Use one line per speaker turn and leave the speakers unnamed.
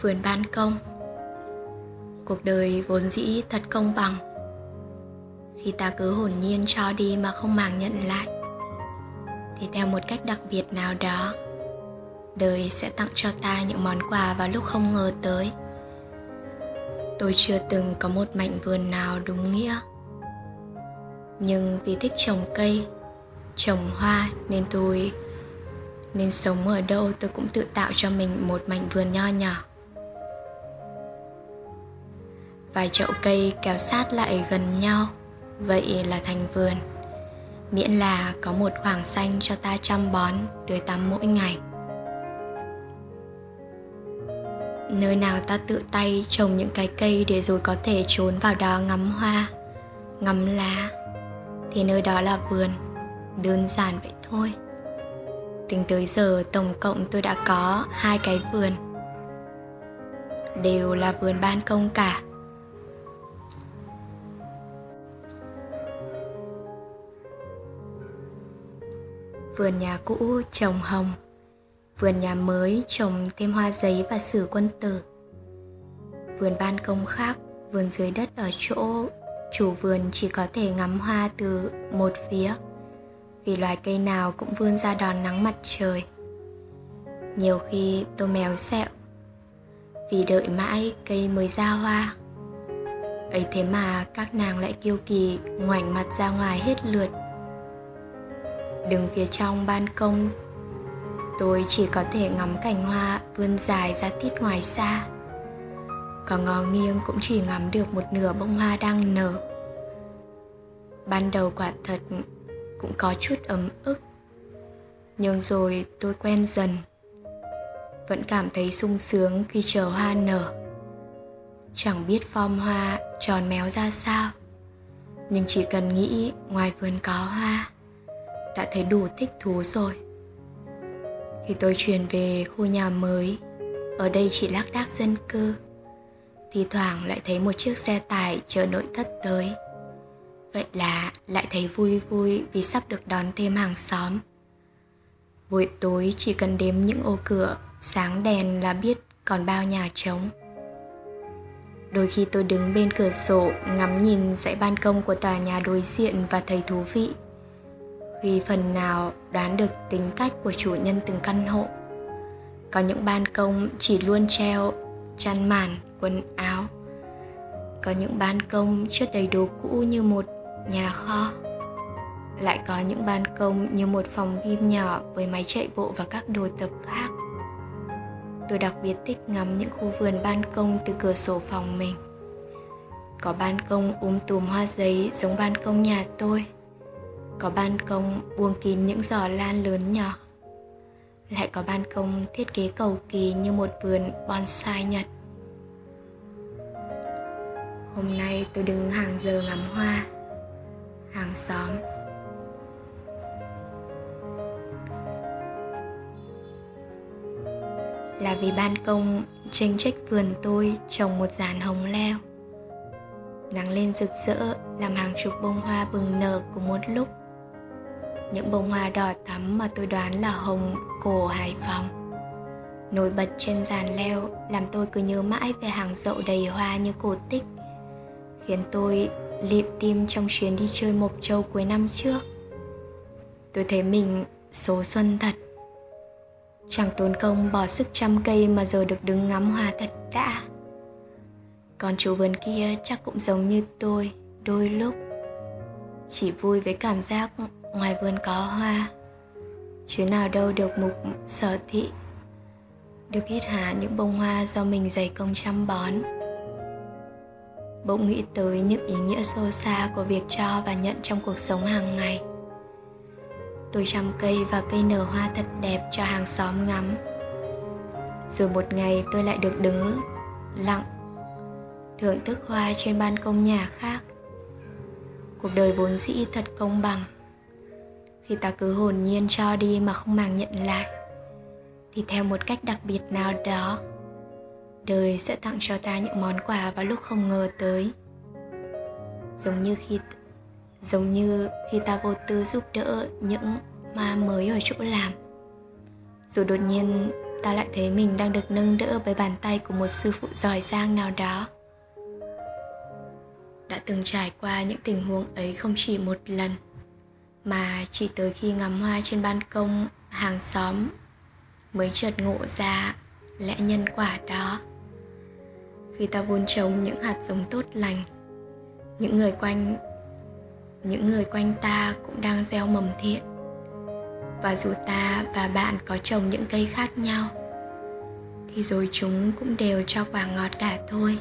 vườn ban công. Cuộc đời vốn dĩ thật công bằng. Khi ta cứ hồn nhiên cho đi mà không màng nhận lại, thì theo một cách đặc biệt nào đó, đời sẽ tặng cho ta những món quà vào lúc không ngờ tới. Tôi chưa từng có một mảnh vườn nào đúng nghĩa. Nhưng vì thích trồng cây, trồng hoa nên tôi, nên sống ở đâu tôi cũng tự tạo cho mình một mảnh vườn nho nhỏ vài chậu cây kéo sát lại gần nhau, vậy là thành vườn. Miễn là có một khoảng xanh cho ta chăm bón tưới tắm mỗi ngày. Nơi nào ta tự tay trồng những cái cây để rồi có thể trốn vào đó ngắm hoa, ngắm lá, thì nơi đó là vườn, đơn giản vậy thôi. Tính tới giờ, tổng cộng tôi đã có hai cái vườn. Đều là vườn ban công cả. Vườn nhà cũ trồng hồng, vườn nhà mới trồng thêm hoa giấy và sử quân tử, vườn ban công khác, vườn dưới đất ở chỗ chủ vườn chỉ có thể ngắm hoa từ một phía, vì loài cây nào cũng vươn ra đòn nắng mặt trời. Nhiều khi tôi mèo sẹo, vì đợi mãi cây mới ra hoa. Ấy thế mà các nàng lại kiêu kỳ ngoảnh mặt ra ngoài hết lượt đứng phía trong ban công, tôi chỉ có thể ngắm cành hoa vươn dài ra tít ngoài xa. Có ngó nghiêng cũng chỉ ngắm được một nửa bông hoa đang nở. Ban đầu quả thật cũng có chút ấm ức, nhưng rồi tôi quen dần. Vẫn cảm thấy sung sướng khi chờ hoa nở. Chẳng biết form hoa tròn méo ra sao, nhưng chỉ cần nghĩ ngoài vườn có hoa đã thấy đủ thích thú rồi. Khi tôi chuyển về khu nhà mới, ở đây chỉ lác đác dân cư thì thoảng lại thấy một chiếc xe tải chở nội thất tới. Vậy là lại thấy vui vui vì sắp được đón thêm hàng xóm. Buổi tối chỉ cần đếm những ô cửa, sáng đèn là biết còn bao nhà trống. Đôi khi tôi đứng bên cửa sổ ngắm nhìn dãy ban công của tòa nhà đối diện và thấy thú vị vì phần nào đoán được tính cách của chủ nhân từng căn hộ. Có những ban công chỉ luôn treo chăn màn, quần áo. Có những ban công chất đầy đồ cũ như một nhà kho. Lại có những ban công như một phòng gym nhỏ với máy chạy bộ và các đồ tập khác. Tôi đặc biệt thích ngắm những khu vườn ban công từ cửa sổ phòng mình. Có ban công um tùm hoa giấy giống ban công nhà tôi có ban công buông kín những giỏ lan lớn nhỏ. Lại có ban công thiết kế cầu kỳ như một vườn bonsai nhật. Hôm nay tôi đứng hàng giờ ngắm hoa, hàng xóm. Là vì ban công tranh trách vườn tôi trồng một dàn hồng leo. Nắng lên rực rỡ, làm hàng chục bông hoa bừng nở cùng một lúc những bông hoa đỏ thắm mà tôi đoán là hồng cổ Hải Phòng. Nổi bật trên giàn leo làm tôi cứ nhớ mãi về hàng dậu đầy hoa như cổ tích, khiến tôi lịm tim trong chuyến đi chơi Mộc Châu cuối năm trước. Tôi thấy mình số xuân thật. Chẳng tốn công bỏ sức chăm cây mà giờ được đứng ngắm hoa thật đã. Còn chủ vườn kia chắc cũng giống như tôi, đôi lúc chỉ vui với cảm giác ngoài vườn có hoa, chứ nào đâu được mục sở thị. Được hít hà những bông hoa do mình dày công chăm bón? Bỗng nghĩ tới những ý nghĩa sâu xa của việc cho và nhận trong cuộc sống hàng ngày. Tôi chăm cây và cây nở hoa thật đẹp cho hàng xóm ngắm. Rồi một ngày tôi lại được đứng lặng, thưởng thức hoa trên ban công nhà khác. Cuộc đời vốn dĩ thật công bằng khi ta cứ hồn nhiên cho đi mà không màng nhận lại, thì theo một cách đặc biệt nào đó, đời sẽ tặng cho ta những món quà vào lúc không ngờ tới. Giống như khi, giống như khi ta vô tư giúp đỡ những ma mới ở chỗ làm rồi đột nhiên ta lại thấy mình đang được nâng đỡ bởi bàn tay của một sư phụ giỏi giang nào đó. Đã từng trải qua những tình huống ấy không chỉ một lần mà chỉ tới khi ngắm hoa trên ban công, hàng xóm mới chợt ngộ ra lẽ nhân quả đó. Khi ta vun trồng những hạt giống tốt lành, những người quanh, những người quanh ta cũng đang gieo mầm thiện. Và dù ta và bạn có trồng những cây khác nhau, thì rồi chúng cũng đều cho quả ngọt cả thôi.